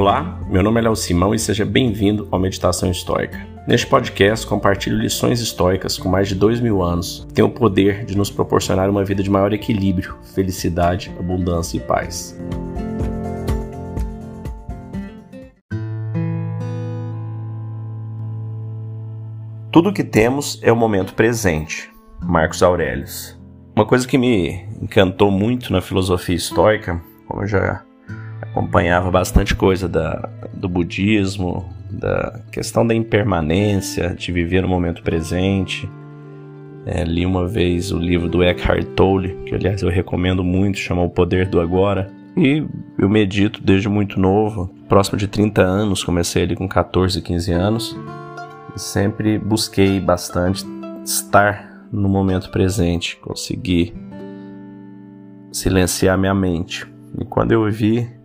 Olá, meu nome é Léo Simão e seja bem-vindo ao Meditação Histórica. Neste podcast, compartilho lições históricas com mais de dois mil anos que têm o poder de nos proporcionar uma vida de maior equilíbrio, felicidade, abundância e paz. Tudo o que temos é o momento presente. Marcos Aurelius. Uma coisa que me encantou muito na filosofia histórica, como eu já acompanhava bastante coisa da, do budismo, da questão da impermanência, de viver no momento presente. É, li uma vez o livro do Eckhart Tolle, que aliás eu recomendo muito, chama O Poder do Agora. E eu medito desde muito novo, próximo de 30 anos, comecei ali com 14, 15 anos. E sempre busquei bastante estar no momento presente, conseguir silenciar minha mente. E quando eu vi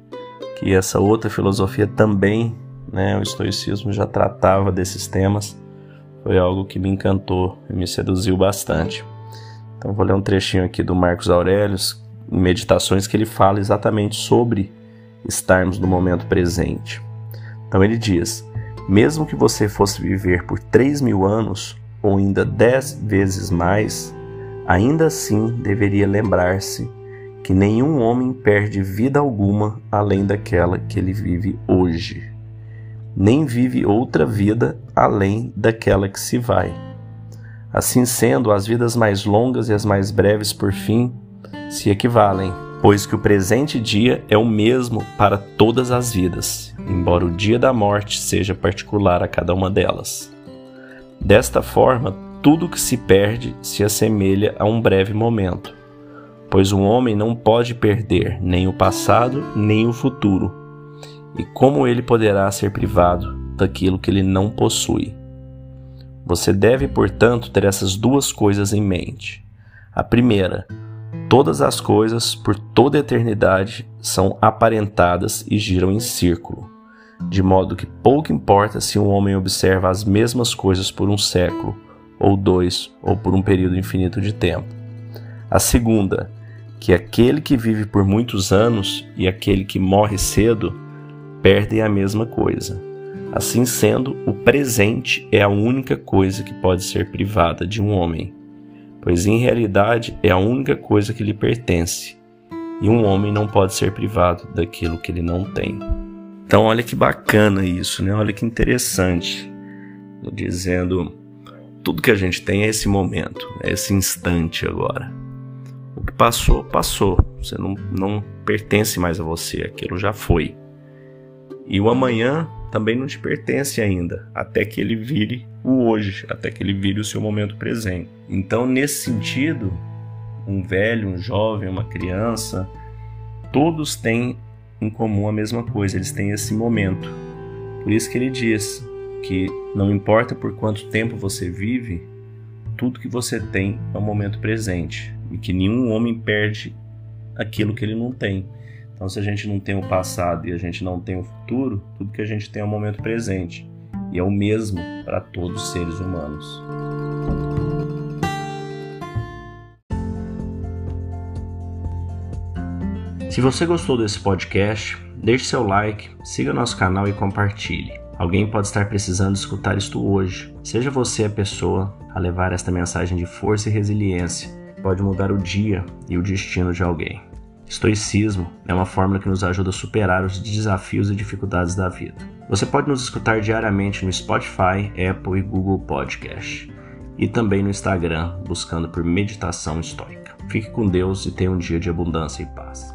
que essa outra filosofia também, né, o estoicismo já tratava desses temas, foi algo que me encantou e me seduziu bastante. Então vou ler um trechinho aqui do Marcos Aurelius, em Meditações, que ele fala exatamente sobre estarmos no momento presente. Então ele diz: mesmo que você fosse viver por 3 mil anos, ou ainda 10 vezes mais, ainda assim deveria lembrar-se que nenhum homem perde vida alguma além daquela que ele vive hoje, nem vive outra vida além daquela que se vai. Assim sendo, as vidas mais longas e as mais breves, por fim, se equivalem, pois que o presente dia é o mesmo para todas as vidas, embora o dia da morte seja particular a cada uma delas. Desta forma, tudo que se perde se assemelha a um breve momento pois um homem não pode perder nem o passado nem o futuro. E como ele poderá ser privado daquilo que ele não possui? Você deve, portanto, ter essas duas coisas em mente. A primeira, todas as coisas por toda a eternidade são aparentadas e giram em círculo, de modo que pouco importa se um homem observa as mesmas coisas por um século, ou dois, ou por um período infinito de tempo. A segunda, que aquele que vive por muitos anos e aquele que morre cedo perdem a mesma coisa. Assim sendo, o presente é a única coisa que pode ser privada de um homem, pois em realidade é a única coisa que lhe pertence, e um homem não pode ser privado daquilo que ele não tem. Então, olha que bacana isso, né? Olha que interessante. Dizendo, tudo que a gente tem é esse momento, é esse instante agora. Que passou, passou. Você não, não pertence mais a você, aquilo já foi. E o amanhã também não te pertence ainda, até que ele vire o hoje, até que ele vire o seu momento presente. Então, nesse sentido, um velho, um jovem, uma criança, todos têm em comum a mesma coisa, eles têm esse momento. Por isso que ele diz que não importa por quanto tempo você vive, tudo que você tem é o momento presente e que nenhum homem perde aquilo que ele não tem. Então, se a gente não tem o passado e a gente não tem o futuro, tudo que a gente tem é o momento presente. E é o mesmo para todos os seres humanos. Se você gostou desse podcast, deixe seu like, siga nosso canal e compartilhe. Alguém pode estar precisando escutar isto hoje. Seja você a pessoa a levar esta mensagem de força e resiliência pode mudar o dia e o destino de alguém. Estoicismo é uma fórmula que nos ajuda a superar os desafios e dificuldades da vida. Você pode nos escutar diariamente no Spotify, Apple e Google Podcast e também no Instagram buscando por Meditação Estoica. Fique com Deus e tenha um dia de abundância e paz.